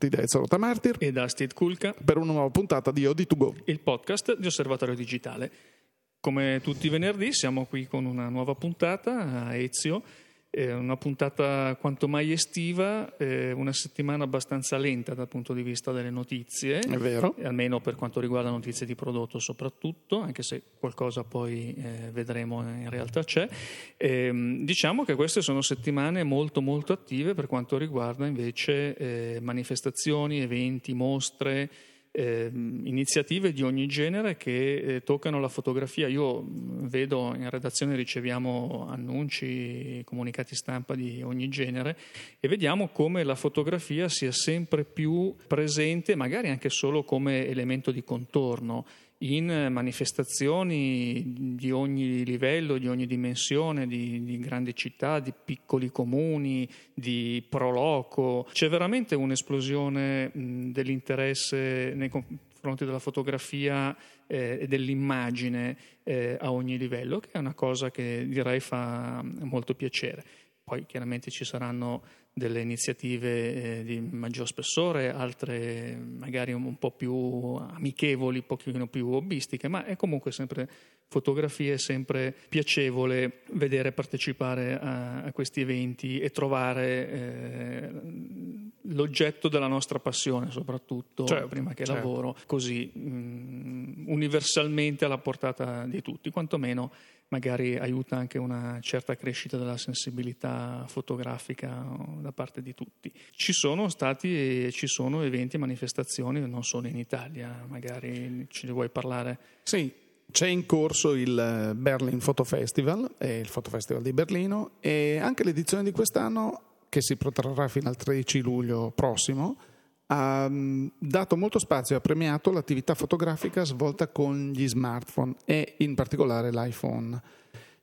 saluti da Ezio Rotamartir e da Steve Kulka. Per una nuova puntata di OD2Go, il podcast di Osservatorio Digitale. Come tutti i venerdì siamo qui con una nuova puntata a Ezio eh, una puntata quanto mai estiva, eh, una settimana abbastanza lenta dal punto di vista delle notizie, è vero, almeno per quanto riguarda notizie di prodotto soprattutto, anche se qualcosa poi eh, vedremo in realtà c'è. Ehm, diciamo che queste sono settimane molto molto attive per quanto riguarda invece eh, manifestazioni, eventi, mostre eh, iniziative di ogni genere che eh, toccano la fotografia. Io mm, vedo in redazione riceviamo annunci, comunicati stampa di ogni genere e vediamo come la fotografia sia sempre più presente, magari anche solo come elemento di contorno in manifestazioni di ogni livello, di ogni dimensione, di, di, grandi città, di piccoli comuni, di proloco. C'è veramente un'esplosione dell'interesse nei confronti della fotografia eh, e dell'immagine eh, a ogni livello, che è una cosa che direi fa molto piacere. Poi chiaramente ci saranno delle iniziative eh, di maggior spessore, altre magari un, po' più amichevoli, un pochino più hobbistiche, ma è comunque sempre fotografia, è sempre piacevole vedere partecipare a, a questi eventi e trovare eh, l'oggetto della nostra passione, soprattutto certo, prima che certo. lavoro, così mh, mm, universalmente alla portata di tutti, quantomeno magari aiuta anche una certa crescita della sensibilità fotografica da parte di tutti. Ci sono stati e ci sono eventi e manifestazioni non solo in Italia, magari ce ne vuoi parlare? Sì, c'è in corso il Berlin Photo Festival, il Photo Festival di Berlino e anche l'edizione di quest'anno che si protrarrà fino al 13 luglio prossimo ha mm, dato molto spazio e ha premiato l'attività fotografica svolta con gli smartphone e in particolare l'iPhone.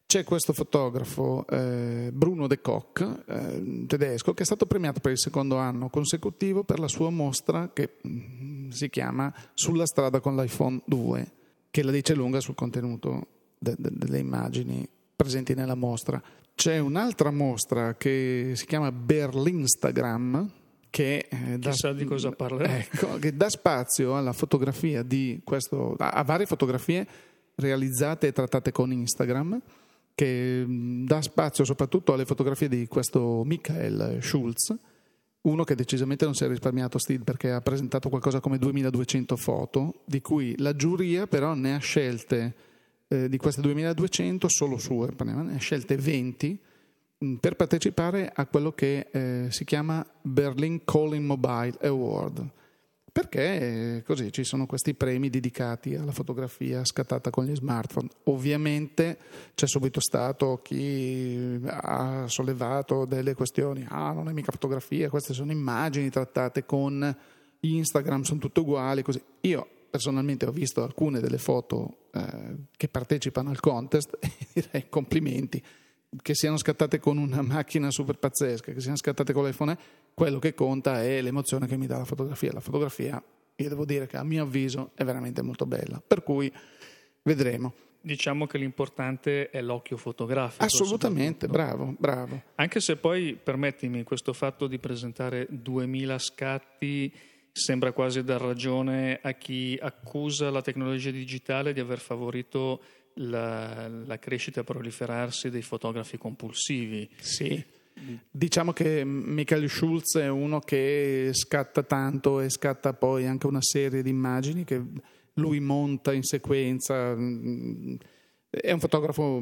C'è questo fotografo eh, Bruno De Kock, eh, tedesco, che è stato premiato per il secondo anno consecutivo per la sua mostra che mm, si chiama Sulla strada con l'iPhone 2, che la dice lunga sul contenuto de- de- delle immagini presenti nella mostra. C'è un'altra mostra che si chiama Berlinstagram, che, eh, dà, Chissà di cosa parlerà. Ecco, che dà spazio alla fotografia di questo, a varie fotografie realizzate e trattate con Instagram, che mm, dà spazio soprattutto alle fotografie di questo Michael Schulz, uno che decisamente non si è risparmiato Steve perché ha presentato qualcosa come 2200 foto, di cui la giuria però ne ha scelte, eh, di queste 2200, solo sue, ne ha scelte 20 Mm, per partecipare a quello che eh, si chiama Berlin Calling Mobile Award. Perché eh, così ci sono questi premi dedicati alla fotografia scattata con gli smartphone. Ovviamente c'è subito stato chi ha sollevato delle questioni, ah non è mica fotografia, queste sono immagini trattate con Instagram, sono tutte uguali, così. Io personalmente ho visto alcune delle foto eh, che partecipano al contest e direi complimenti che siano scattate con una macchina super pazzesca, che siano scattate con l'iPhone, quello che conta è l'emozione che mi dà la fotografia. La fotografia, io devo dire che a mio avviso è veramente molto bella, per cui vedremo. Diciamo che l'importante è l'occhio fotografico. Assolutamente, bravo, bravo. Anche se poi, permettimi, questo fatto di presentare 2000 scatti sembra quasi dar ragione a chi accusa la tecnologia digitale di aver favorito la, la crescita e proliferarsi dei fotografi compulsivi. Sì. Diciamo che Michael Schulz è uno che scatta tanto e scatta poi anche una serie di immagini che lui monta in sequenza. È un fotografo,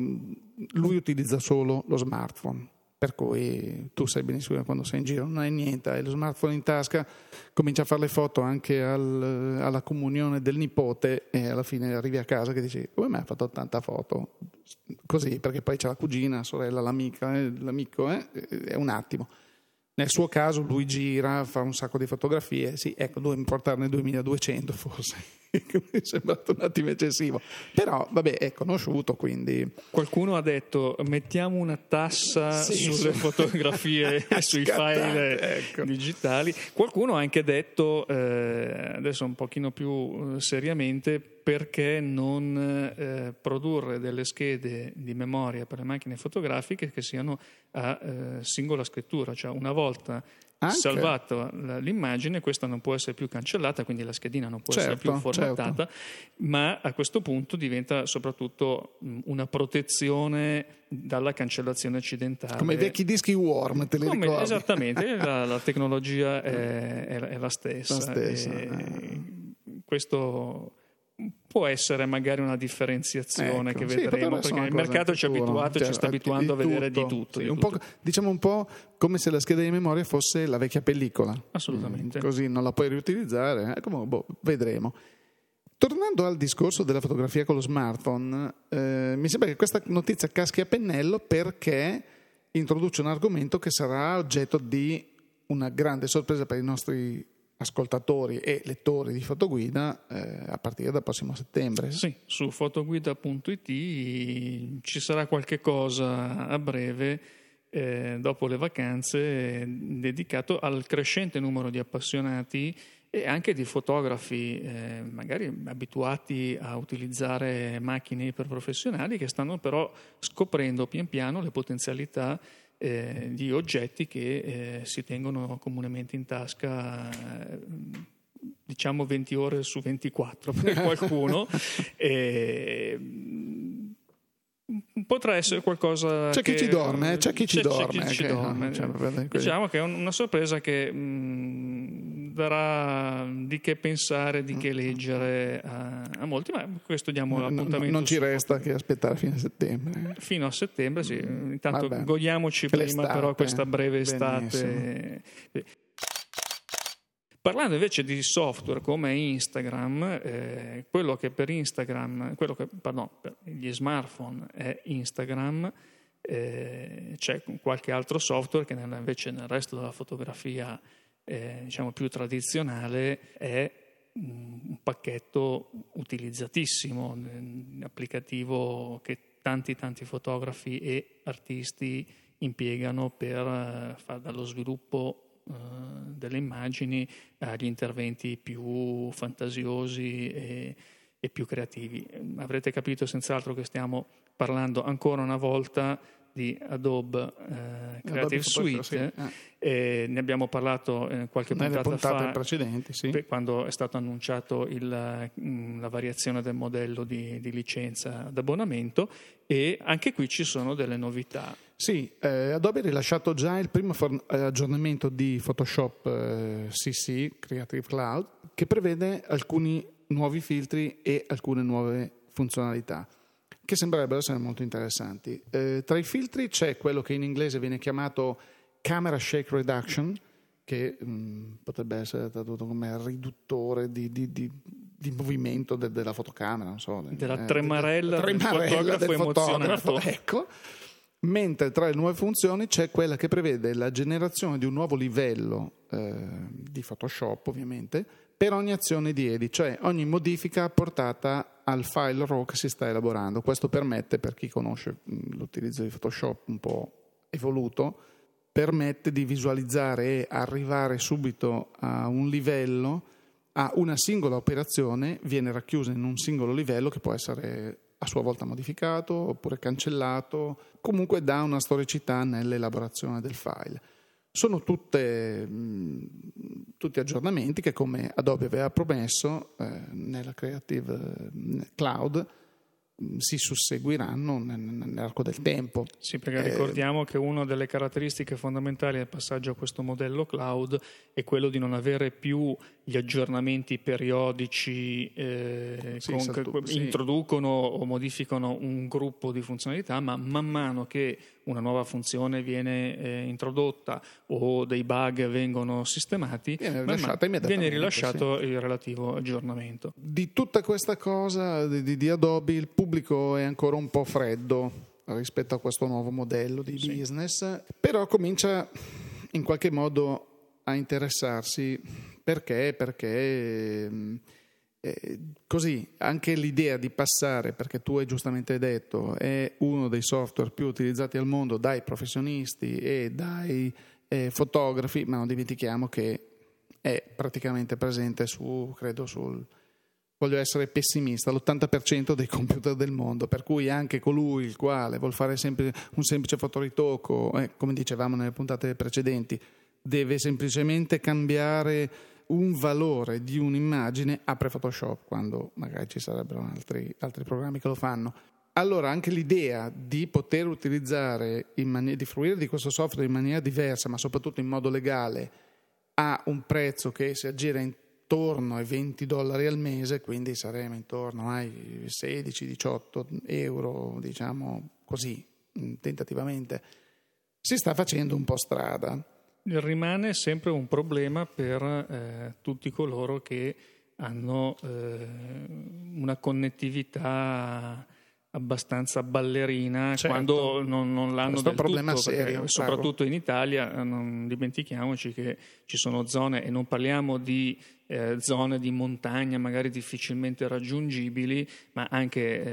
lui utilizza solo lo smartphone per cui tu sai benissimo quando sei in giro non hai niente, hai lo smartphone in tasca, cominci a fare le foto anche al, alla comunione del nipote e alla fine arrivi a casa che dici come mai ha fatto tanta foto? Così, perché poi c'è la cugina, la sorella, l'amica, eh, l'amico, eh? è un attimo. Nel suo caso lui gira, fa un sacco di fotografie, sì, ecco, dovevo portarne 2200 forse, mi è sembrato un attimo eccessivo, però vabbè è conosciuto quindi... Qualcuno ha detto mettiamo una tassa sì, sulle su... fotografie e sui file ecco. digitali, qualcuno ha anche detto, eh, adesso un pochino più eh, seriamente, perché non eh, produrre delle schede di memoria per le macchine fotografiche che siano a eh, singola scrittura, cioè una volta Anche. salvato l'immagine, questa non può essere più cancellata, quindi la schedina non può Certo, essere più formattata, certo. ma a questo punto diventa soprattutto una protezione dalla cancellazione accidentale. Come i vecchi dischi Warm, te li Come- ricordi? Esattamente, la, la tecnologia è, è- è la stessa. La stessa, e questo può essere magari una differenziazione Ecco, che sì, vedremo, essere perché il mercato ci ha abituato, ci Cioè, sta abituando a vedere di tutto. sì, di un tutto. po', diciamo un po' come se la scheda di memoria fosse la vecchia pellicola. Assolutamente. Mm, Così non la puoi riutilizzare. eh, comunque, boh, vedremo. Tornando al discorso della fotografia con lo smartphone, eh, mi sembra che questa notizia caschi a pennello perché introduce un argomento che sarà oggetto di una grande sorpresa per i nostri ascoltatori e lettori di fotoguida eh, a partire dal prossimo settembre. Sì, su fotoguida.it ci sarà qualche cosa a breve eh, dopo le vacanze dedicato al crescente numero di appassionati e anche di fotografi eh, magari abituati a utilizzare macchine iperprofessionali che stanno però scoprendo pian piano le potenzialità eh, di oggetti che eh, si tengono comunemente in tasca eh, diciamo 20 ore su 24 per qualcuno mm, potrà essere qualcosa C'è chi che- ci dorme, c'è chi ci c'è- c'è dorme, chi ci che- dorme. cioè, diciamo che è un- una sorpresa che mm, darà di che pensare di che leggere a, a molti ma questo diamo Mm. No, l'appuntamento non ci resta che aspettare fine settembre. fino a settembre, sì. Intanto Vabbè. godiamoci prima L'estate. però questa breve estate. Benissimo. Parlando invece di software come Instagram, eh, quello che per Instagram, quello che pardon, per gli smartphone è Instagram, eh, c'è qualche altro software che nel- invece nel resto della fotografia eh, diciamo più tradizionale è mm, un pacchetto utilizzatissimo, un applicativo che tanti tanti fotografi e artisti impiegano per eh, fare dallo sviluppo eh, delle immagini agli interventi più fantasiosi e, e più creativi. Avrete capito senz'altro che stiamo parlando ancora una volta di Adobe eh, Creative Adobe Suite. sì. Eh, ne abbiamo parlato eh, qualche Nelle puntata puntate fa precedenti, sì. per- quando è stato annunciato il, mm, la variazione del modello di, di licenza d'abbonamento e anche qui ci sono delle novità. Sì, eh, Adobe ha rilasciato già il primo for- eh, aggiornamento di Photoshop eh, CC, Creative Cloud, che prevede alcuni nuovi filtri e alcune nuove funzionalità che sembrerebbero essere molto interessanti. Eh, tra i filtri c'è quello che in inglese viene chiamato Camera Shake Reduction, che mh, potrebbe essere tradotto come riduttore di, di- di- di movimento de- della fotocamera, non so. Della eh, tremarella del fotografo emozionato. Ecco. Mentre tra le nuove funzioni c'è quella che prevede la generazione di un nuovo livello eh, di Photoshop, ovviamente, per ogni azione di edit, cioè ogni modifica portata al file RAW che si sta elaborando. Questo permette, per chi conosce l'utilizzo di Photoshop un po' evoluto, permette di visualizzare e arrivare subito a un livello, a una singola operazione, viene racchiusa in un singolo livello che può essere a sua volta modificato oppure cancellato, comunque dà una storicità nell'elaborazione del file. Sono tutte, mh, tutti aggiornamenti che come Adobe aveva promesso eh, nella Creative eh, Cloud si susseguiranno nel- nell'arco del tempo. Sì, perché Eh, ricordiamo che una delle caratteristiche fondamentali del passaggio a questo modello cloud è quello di non avere più gli aggiornamenti periodici eh, Sì, con- che sì. introducono o modificano un gruppo di funzionalità, ma man mano che una nuova funzione viene eh, introdotta o dei bug vengono sistemati, Viene man rilasciata immediatamente, viene rilasciato il relativo aggiornamento. Di tutta questa cosa di, di- Adobe il pubblico è ancora un po' freddo rispetto a questo nuovo modello di business, però comincia in qualche modo a interessarsi perché? Perché mh, eh, così anche l'idea di passare, perché tu hai giustamente detto, è uno dei software più utilizzati al mondo dai professionisti e dai eh, fotografi, ma non dimentichiamo che è praticamente presente su, credo, sul, voglio essere pessimista, l'80% dei computer del mondo, per cui anche colui il quale vuol fare sempre un semplice fotoritocco, eh, come dicevamo nelle puntate precedenti, deve semplicemente cambiare un valore di un'immagine, apre Photoshop quando magari ci sarebbero altri, altri programmi che lo fanno. Allora anche l'idea di poter utilizzare, mani- di fruire di questo software in maniera diversa, ma soprattutto in modo legale, a un prezzo che si aggira intorno ai 20 dollari al mese, quindi saremo intorno ai 16-18 euro, diciamo così, tentativamente, si sta facendo un po' strada. Rimane sempre un problema per eh, tutti coloro che hanno eh, una connettività abbastanza ballerina certo. quando non, non l'hanno Questo del problema tutto, serio, soprattutto in Italia eh, non dimentichiamoci che ci sono zone e non parliamo di eh, zone di montagna magari difficilmente raggiungibili, ma anche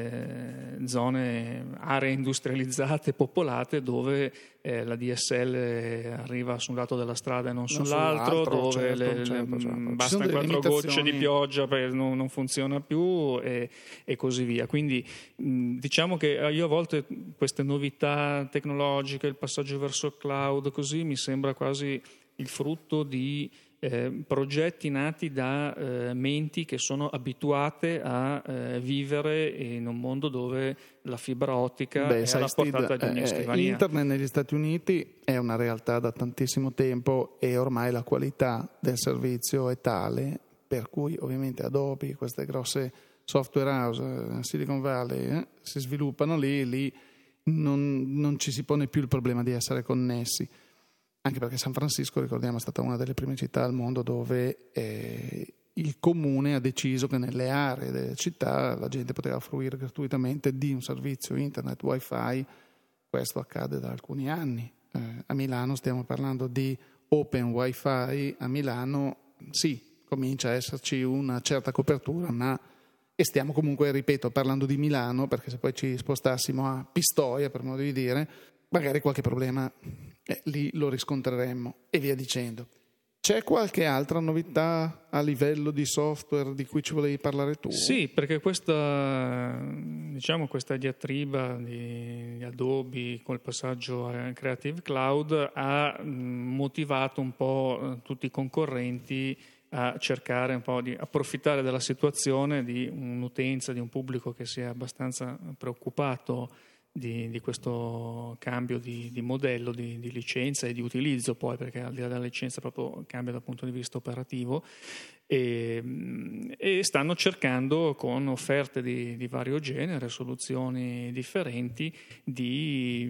eh, zone, aree industrializzate, popolate, dove eh, la DSL arriva su un lato della strada e non, non sull'altro, dove certo, le, certo, certo. bastano quattro gocce di pioggia perché non, non funziona più e, e, così via. Quindi mh, diciamo che io a volte queste novità tecnologiche, il passaggio verso il cloud, così mi sembra quasi il frutto di eh, progetti nati da eh, menti che sono abituate a eh, vivere in un mondo dove la fibra ottica Beh, è alla portata di ogni eh, scrivania. Internet negli Stati Uniti è una realtà da tantissimo tempo e ormai la qualità del servizio è tale per cui ovviamente Adobe, queste grosse software house, eh, Silicon Valley, eh, si sviluppano lì e lì non, non ci si pone più il problema di essere connessi anche perché San Francisco, ricordiamo, è stata una delle prime città al mondo dove eh, il comune ha deciso che nelle aree delle città la gente poteva fruire gratuitamente di un servizio internet wifi, questo accade da alcuni anni. Eh, a Milano stiamo parlando di open wifi, a Milano sì, comincia a esserci una certa copertura, ma e stiamo comunque, ripeto, parlando di Milano, perché se poi ci spostassimo a Pistoia, per modo di dire, magari qualche problema eh, lì lo riscontreremmo e via dicendo. C'è qualche altra novità a livello di software di cui ci volevi parlare tu? Sì, perché questa, diciamo, questa diatriba di Adobe col passaggio a Creative Cloud ha motivato un po' eh, tutti i concorrenti a cercare un po' di approfittare della situazione di un'utenza, di un pubblico che si è abbastanza preoccupato di, di questo cambio di, di modello di, di, licenza e di utilizzo poi perché al di là della licenza proprio cambia dal punto di vista operativo e, e stanno cercando con offerte di, vario genere, soluzioni differenti di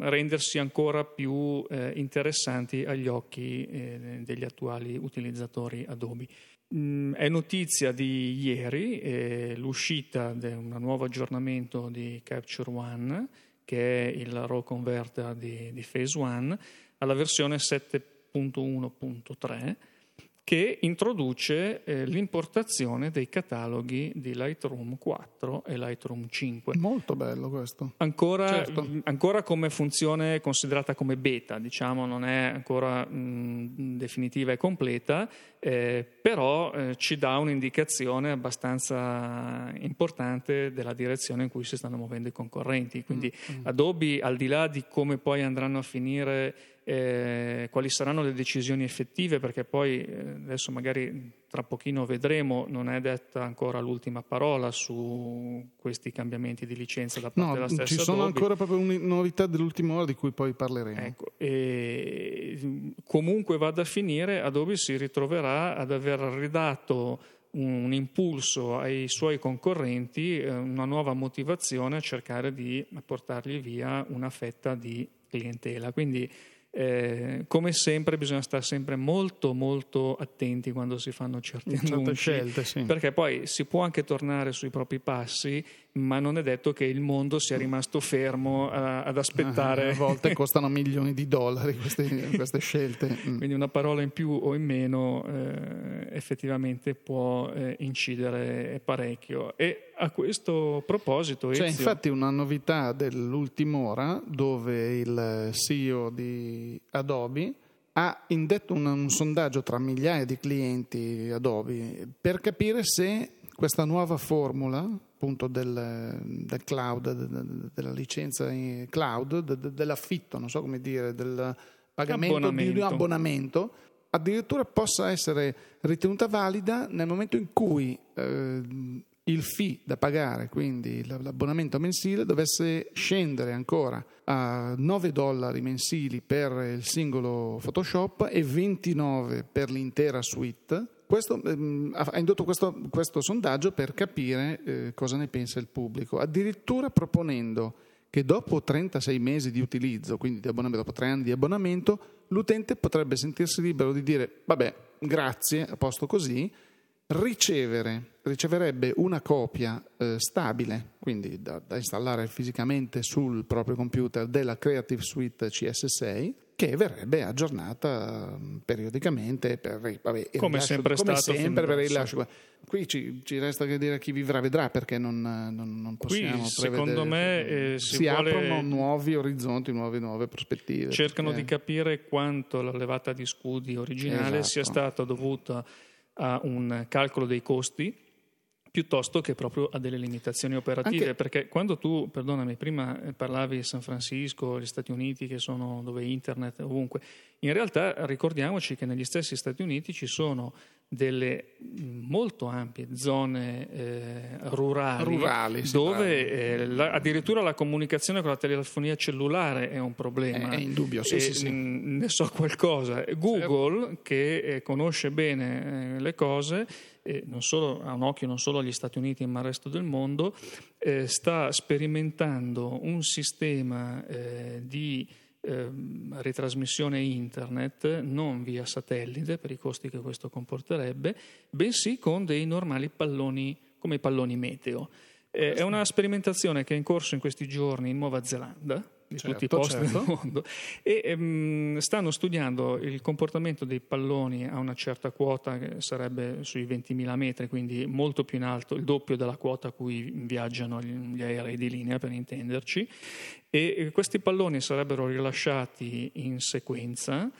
rendersi ancora più eh, interessanti agli occhi eh, degli attuali utilizzatori Adobe. Mm, è notizia di ieri eh, l'uscita di un nuovo aggiornamento di Capture One, che è il RAW converter di, di Phase One, alla versione 7.1.3 che introduce eh, l'importazione dei cataloghi di Lightroom 4 e Lightroom 5. Molto bello questo. Ancora, certo. ancora come funzione considerata come beta, diciamo, non è ancora mh, definitiva e completa, eh, però eh, ci dà un'indicazione abbastanza importante della direzione in cui si stanno muovendo i concorrenti. Quindi mm-hmm. Adobe, al di là di come poi andranno a finire eh, quali saranno le decisioni effettive, perché poi eh, adesso magari tra pochino vedremo, non è detta ancora l'ultima parola su questi cambiamenti di licenza da parte no, della stessa Ci sono Adobe. ancora proprio novità dell'ultima ora di cui poi parleremo. Ecco, comunque vada a finire, Adobe si ritroverà ad aver ridato un impulso ai suoi concorrenti, eh, una nuova motivazione a cercare di portargli via una fetta di clientela. Quindi eh, come sempre bisogna stare sempre molto molto attenti quando si fanno certi annunci scelte, sì. perché poi si può anche tornare sui propri passi ma non è detto che il mondo sia rimasto fermo a, ad aspettare. a volte costano milioni di dollari queste, queste scelte. Mm. Quindi una parola in più o in meno eh, effettivamente può eh, incidere parecchio. E a questo proposito... C'è infatti una novità dell'ultima ora dove il CEO di Adobe ha indetto un, un sondaggio tra migliaia di clienti Adobe per capire se questa nuova formula appunto del, del cloud, della licenza cloud, dell'affitto, non so come dire, del pagamento Abbonamento. di un abbonamento addirittura possa essere ritenuta valida nel momento in cui eh, il fee da pagare, quindi l'abbonamento mensile, dovesse scendere ancora a 9 dollari mensili per il singolo Photoshop e 29 per l'intera suite. Questo, ehm, ha indotto questo, questo, sondaggio per capire eh, cosa ne pensa il pubblico, addirittura proponendo che dopo 36 mesi di utilizzo, quindi di dopo 3 anni di abbonamento, l'utente potrebbe sentirsi libero di dire vabbè, grazie, a posto così, ricevere, riceverebbe una copia eh, stabile, quindi da, da, installare fisicamente sul proprio computer della Creative Suite CS6 che verrebbe aggiornata mm, periodicamente per, vabbè, come rilascio, sempre, come stato sempre per il rilascio. Qui ci, ci, resta che dire chi vivrà vedrà perché non, non, non possiamo Qui, secondo me eh, si, si vuole... aprono nuovi orizzonti, nuove, nuove prospettive. Cercano perché... di capire quanto la levata di scudi originale esatto. sia stata dovuta a un calcolo dei costi piuttosto che proprio a delle limitazioni operative, Anche... perché quando tu, perdonami, prima parlavi di San Francisco, gli Stati Uniti che sono dove internet ovunque, in realtà ricordiamoci che negli stessi Stati Uniti ci sono delle molto ampie zone eh, rurali, rurali dove eh, la, addirittura la comunicazione con la telefonia cellulare è un problema. È, è indubbio, sì, e, sì, sì. Ne so qualcosa. Google, certo. che eh, conosce bene eh, le cose, solo, ha un occhio non solo agli Stati Uniti ma al resto del mondo, eh, sta sperimentando un sistema eh, di eh, ritrasmissione internet non via satellite per i costi che questo comporterebbe, bensì con dei normali palloni come i palloni meteo. Eh, è una sperimentazione che è in corso in questi giorni in Nuova Zelanda di certo, tutti i posti certo. del mondo e um, stanno studiando il comportamento dei palloni a una certa quota che sarebbe sui 20.000 metri, quindi molto più in alto, il doppio della quota a cui viaggiano gli, gli aerei di linea per intenderci e questi palloni sarebbero rilasciati in sequenza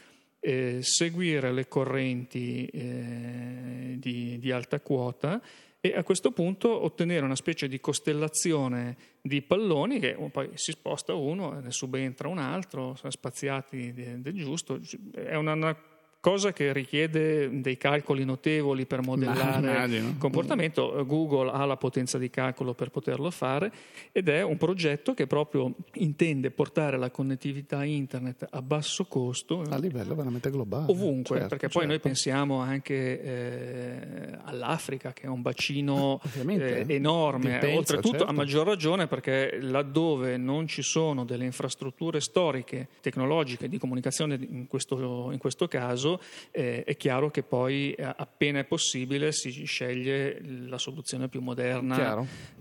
eh, seguire le correnti eh, di, di alta quota e a questo punto ottenere una specie di costellazione di palloni che poi si sposta uno, ne subentra un altro, sono spaziati del giusto. È una, una cosa che richiede dei calcoli notevoli per modellare il comportamento. Google ha la potenza di calcolo per poterlo fare ed è un progetto che proprio intende portare la connettività internet a basso costo a livello veramente globale ovunque, certo, perché certo. poi noi pensiamo anche eh, all'Africa che è un bacino eh, enorme, pensa, oltretutto certo. a maggior ragione perché laddove non ci sono delle infrastrutture storiche, tecnologiche di comunicazione in questo, in questo caso eh, è chiaro che poi eh, appena è possibile si sceglie la soluzione più moderna.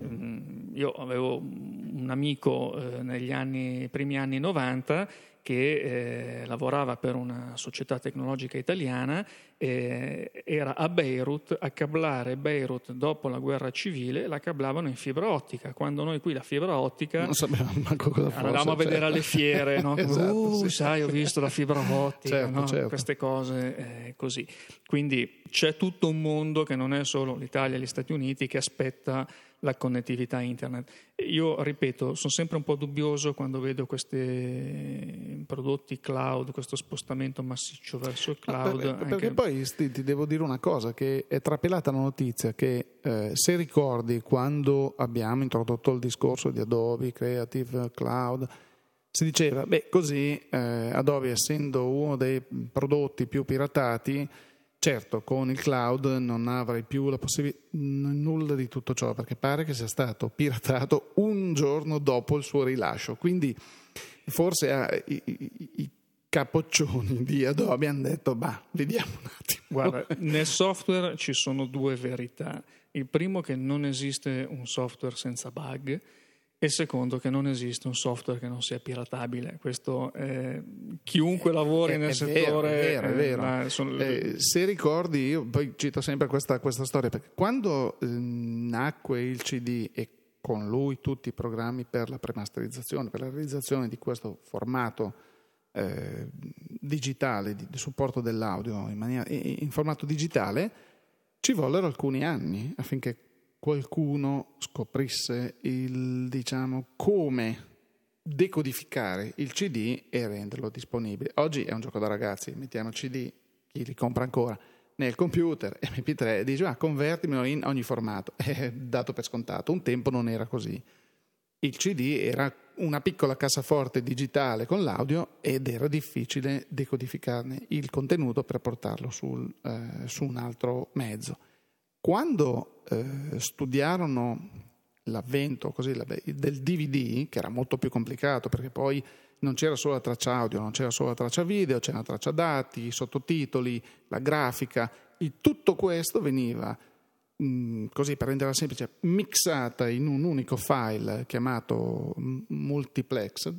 Mm, io avevo un amico eh, negli anni, primi anni 90 che eh, lavorava per una società tecnologica italiana, eh, era a Beirut a cablare Beirut dopo la guerra civile, la cablavano in fibra ottica. Quando noi qui la fibra ottica non sapevamo manco cosa fosse. Andavamo a vedere certo. alle fiere, no? esatto, uh, sì. sai, ho visto la fibra ottica, certo, no? certo. queste cose eh, così. Quindi c'è tutto un mondo che non è solo l'Italia e gli Stati Uniti che aspetta la connettività internet. Io ripeto, sono sempre un po' dubbioso quando vedo questi prodotti cloud, questo spostamento massiccio verso il cloud. perché, anche... perché poi sti, ti devo dire una cosa, che è trapelata la notizia che eh, se ricordi quando abbiamo introdotto il discorso di Adobe Creative Cloud, si diceva, beh, così eh, Adobe essendo uno dei prodotti più piratati, Certo, con il cloud non avrai più la possibilità, nulla di tutto ciò, perché pare che sia stato piratato un giorno dopo il suo rilascio. Quindi forse ah, i, i, i, capoccioni di Adobe hanno detto, bah, vediamo un attimo. Guarda, nel software ci sono due verità. Il primo è che non esiste un software senza bug e secondo che non esiste un software che non sia piratabile. Questo eh, chiunque lavori è, nel è settore. Vero, è vero. Eh, sono... eh, se ricordi, io poi cito sempre questa, questa storia, perché quando eh, nacque il CD e con lui tutti i programmi per la premasterizzazione, per la realizzazione di questo formato eh, digitale, di, di, supporto dell'audio in, maniera, in formato digitale, ci vollero alcuni anni affinché qualcuno scoprisse il, diciamo, come decodificare il CD e renderlo disponibile. Oggi è un gioco da ragazzi, mettiamo il CD, chi li compra ancora, nel computer MP3 e dice ah, convertimelo in ogni formato. È dato per scontato, un tempo non era così. Il CD era una piccola cassaforte digitale con l'audio ed era difficile decodificarne il contenuto per portarlo sul, eh, su un altro mezzo. Quando eh, studiarono l'avvento così, del DVD, che era molto più complicato perché poi non c'era solo la traccia audio, non c'era solo la traccia video, c'era la traccia dati, i sottotitoli, la grafica, e tutto questo veniva, mh, così per renderla semplice, mixata in un unico file chiamato multiplex,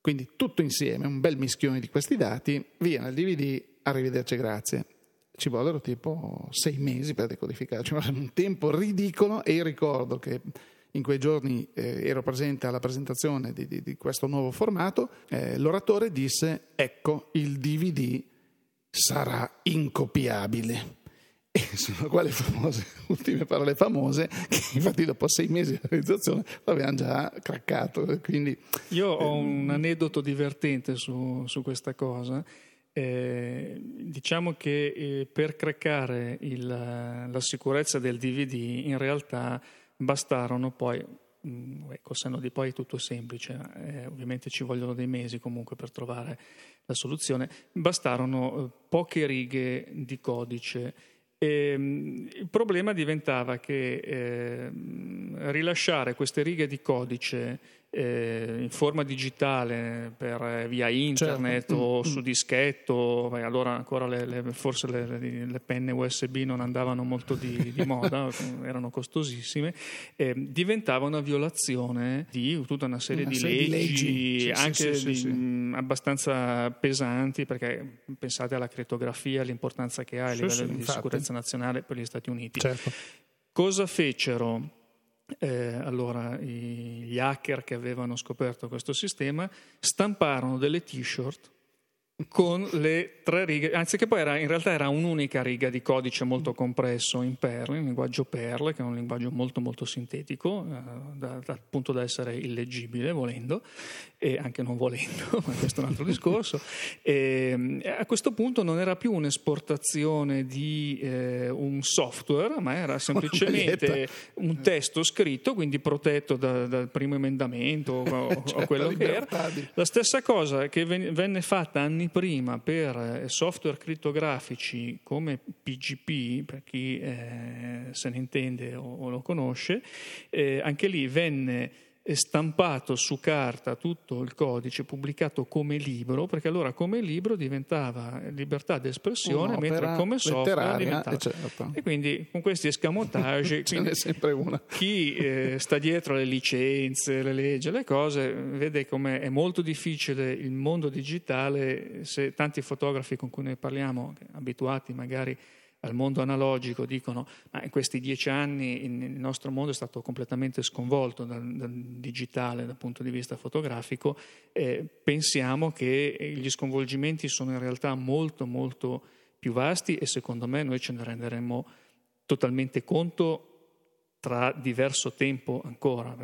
quindi tutto insieme, un bel mischione di questi dati, via nel DVD, arrivederci, grazie ci vollero tipo sei mesi per decodificare, ci volle un tempo ridicolo e ricordo che in quei giorni eh, ero presente alla presentazione di, di, di questo nuovo formato, eh, l'oratore disse ecco il DVD sarà incopiabile. E sono quelle famose, ultime parole famose, che infatti dopo sei mesi di realizzazione avevano già craccato. Quindi, Io ho un aneddoto divertente su, su questa cosa eh, diciamo che eh, per craccare il, la sicurezza del DVD in realtà bastarono poi, mh, mm, col senno di poi è tutto semplice, eh, ovviamente ci vogliono dei mesi comunque per trovare la soluzione, bastarono eh, poche righe di codice. E, ehm, il problema diventava che eh, rilasciare queste righe di codice eh, in forma digitale per, via internet certo. o mm, su mm. dischetto, beh, allora ancora le, le, forse le, le, penne USB non andavano molto di, di moda, erano costosissime, eh, diventava una violazione di tutta una serie, una di, serie leggi, di, leggi, anche sì, sì, sì, mh, abbastanza pesanti, perché pensate alla crittografia, l'importanza che ha a livello di infatti. sicurezza nazionale per gli Stati Uniti. Certo. Cosa fecero? Eh, allora gli hacker che avevano scoperto questo sistema stamparono delle t-shirt con le tre righe, anzi che poi era, in realtà era un'unica riga di codice molto compresso in Perl, in linguaggio Perl, che è un linguaggio molto molto sintetico, eh, da, da, appunto da essere illeggibile volendo, e anche non volendo, ma questo è un altro discorso. E, a questo punto non era più un'esportazione di eh, un software, ma era semplicemente un testo scritto, quindi protetto da, dal primo emendamento o, certo, o quello che era. La stessa cosa che venne fatta anni prima per eh, software crittografici come PGP, per chi eh, se ne intende o, o lo conosce, eh, anche lì venne stampato su carta tutto il codice pubblicato come libro, perché allora come libro diventava libertà d'espressione, mentre come software diventava... E, certo. e quindi con questi escamotage chi eh, sta dietro le licenze, le leggi, le cose, vede come è molto difficile il mondo digitale se tanti fotografi con cui noi parliamo, abituati magari al mondo analogico dicono ma in questi dieci anni il nostro mondo è stato completamente sconvolto dal, dal digitale dal punto di vista fotografico, eh, pensiamo che gli sconvolgimenti sono in realtà molto molto più vasti e secondo me noi ce ne renderemo totalmente conto tra diverso tempo ancora.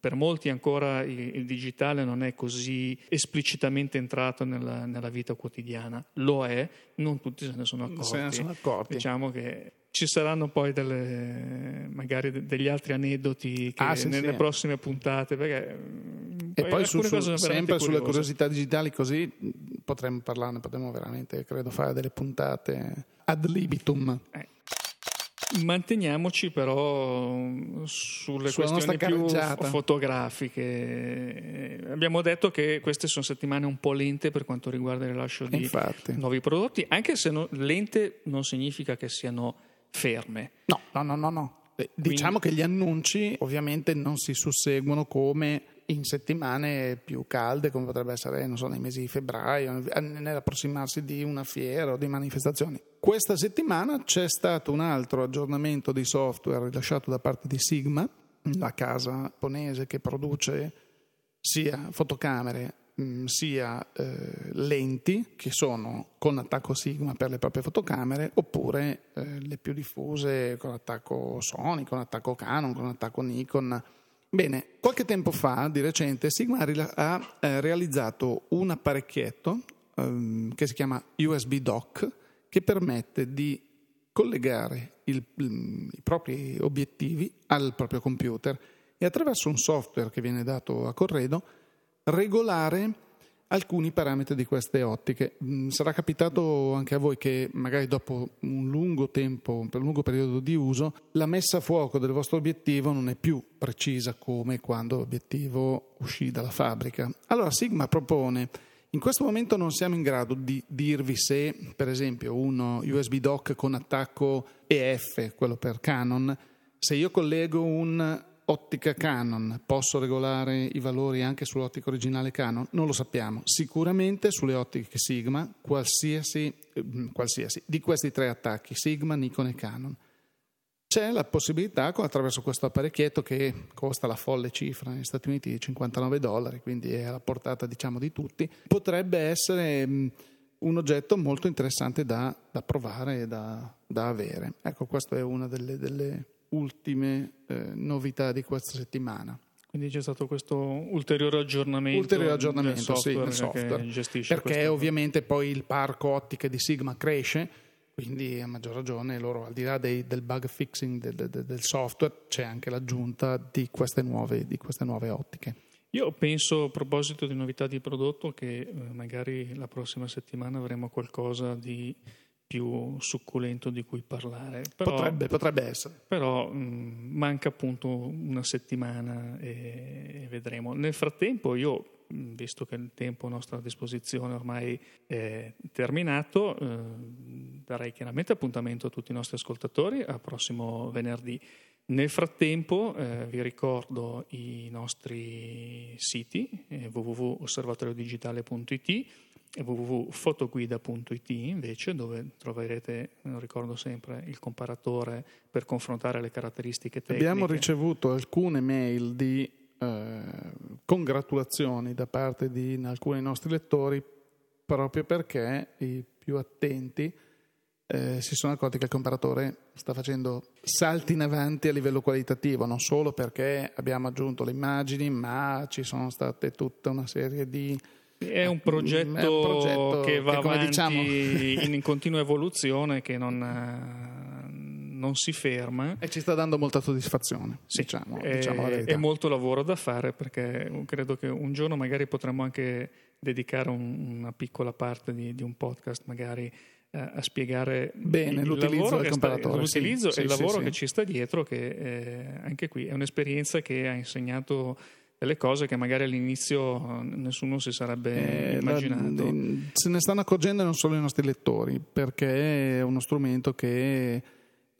Per molti ancora il, digitale non è così esplicitamente entrato nella, nella, vita quotidiana, lo è, non tutti se ne sono accorti. Se ne sono accorti. Diciamo che ci saranno poi delle, magari degli altri aneddoti ah, sì, nelle sì. prossime puntate. Perché e poi, su, su, sempre sulle curiosità digitali così potremmo parlarne, potremmo veramente, credo, fare delle puntate ad libitum. Manteniamoci però sulle Sulla questioni più fotografiche. Abbiamo detto che queste sono settimane un po' lente per quanto riguarda il rilascio di Infatti. nuovi prodotti, anche se no, lente non significa che siano ferme. No, no, no, no. no. Eh, diciamo Quindi... che gli annunci ovviamente non si susseguono come in settimane più calde, come potrebbe essere, non so, nei mesi di febbraio, nell'approssimarsi di una fiera o di manifestazioni. Questa settimana c'è stato un altro aggiornamento di software rilasciato da parte di Sigma, la casa giapponese che produce sia fotocamere mm, sia eh, lenti che sono con attacco Sigma per le proprie fotocamere oppure eh, le più diffuse con attacco Sony, con attacco Canon, con attacco Nikon. Bene, qualche tempo fa, di recente, Sigma ha eh, realizzato un apparecchietto ehm, che si chiama USB Dock che permette di collegare il, i propri obiettivi al proprio computer e attraverso un software che viene dato a corredo regolare alcuni parametri di queste ottiche. Mm, sarà capitato anche a voi che magari dopo un lungo tempo, per un lungo periodo di uso, la messa a fuoco del vostro obiettivo non è più precisa come quando l'obiettivo uscì dalla fabbrica. Allora Sigma propone in questo momento non siamo in grado di dirvi se, per esempio, uno USB dock con attacco EF, quello per Canon, se io collego un ottica Canon, posso regolare i valori anche sull'ottica originale Canon? Non lo sappiamo. Sicuramente sulle ottiche Sigma, qualsiasi, eh, qualsiasi di questi tre attacchi, Sigma, Nikon e Canon, c'è la possibilità, attraverso questo apparecchietto che costa la folle cifra negli Stati Uniti di 59 dollari, quindi è alla portata diciamo di tutti, potrebbe essere un oggetto molto interessante da, da provare e da, da, avere. Ecco, questa è una delle, delle ultime eh, novità di questa settimana. Quindi c'è stato questo ulteriore aggiornamento, ulteriore aggiornamento del software, sì, software. che gestisce perché ovviamente poi il parco ottiche di Sigma cresce quindi a maggior ragione loro al di là dei, del bug fixing del, del, del, software c'è anche l'aggiunta di queste, nuove, di queste nuove ottiche. Io penso a proposito di novità di prodotto che eh, magari la prossima settimana avremo qualcosa di più succulento di cui parlare. Però, potrebbe, potrebbe essere. Però mh, manca appunto una settimana e, e, vedremo. Nel frattempo io, visto che il tempo a nostra disposizione ormai è terminato, eh, darei chiaramente appuntamento a tutti i nostri ascoltatori al prossimo venerdì. Nel frattempo eh, vi ricordo i nostri siti eh, www.osservatoriodigitale.it www.fotoguida.it invece dove troverete, ricordo sempre, il comparatore per confrontare le caratteristiche tecniche. Abbiamo ricevuto alcune mail di eh, congratulazioni da parte di alcuni nostri lettori proprio perché i più attenti eh, si sono accorti che il comparatore sta facendo salti in avanti a livello qualitativo, non solo perché abbiamo aggiunto le immagini, ma ci sono state tutta una serie di è un progetto, è un progetto che va avanti diciamo... in continua evoluzione, che non, non, si ferma. E ci sta dando molta soddisfazione, sì, diciamo, è, diciamo è molto lavoro da fare perché credo che un giorno magari potremmo anche dedicare un, una piccola parte di, di un podcast magari eh, a spiegare Bene, il l'utilizzo del comparatore, sta, l'utilizzo sì, e il lavoro sì, che ci sta dietro, che eh, anche qui è un'esperienza che ha insegnato delle cose che magari all'inizio nessuno si sarebbe eh, immaginato. La, se ne stanno accorgendo non solo i nostri lettori, perché è uno strumento che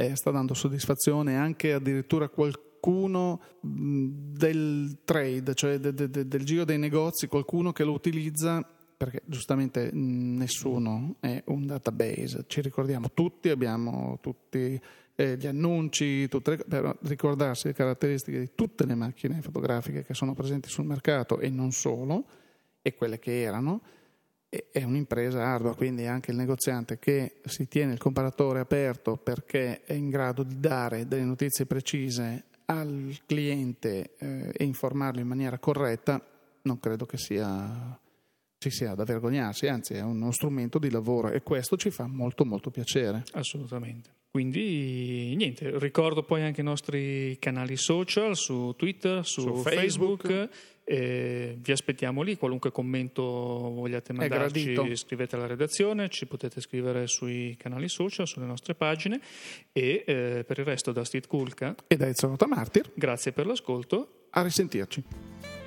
eh, sta dando soddisfazione anche addirittura qualcuno del trade, cioè de, de, de, del giro dei negozi, qualcuno che lo utilizza perché giustamente nessuno è un database, ci ricordiamo tutti, abbiamo tutti eh, gli annunci, tutte le, per ricordarsi le caratteristiche di tutte le macchine fotografiche che sono presenti sul mercato e non solo, e quelle che erano, è un'impresa ardua, quindi anche il negoziante che si tiene il comparatore aperto perché è in grado di dare delle notizie precise al cliente eh, e informarlo in maniera corretta, non credo che sia, ci sia da vergognarsi, anzi è uno strumento di lavoro e questo ci fa molto molto piacere. Assolutamente. Quindi niente, ricordo poi anche i nostri canali social su Twitter, su, su Facebook. Facebook. Vi aspettiamo lì, qualunque commento vogliate mandarci scrivete alla redazione, ci potete scrivere sui canali social, sulle nostre pagine. E eh, per il resto da Steve Kulka e da Ezio Martir. Grazie per l'ascolto. A risentirci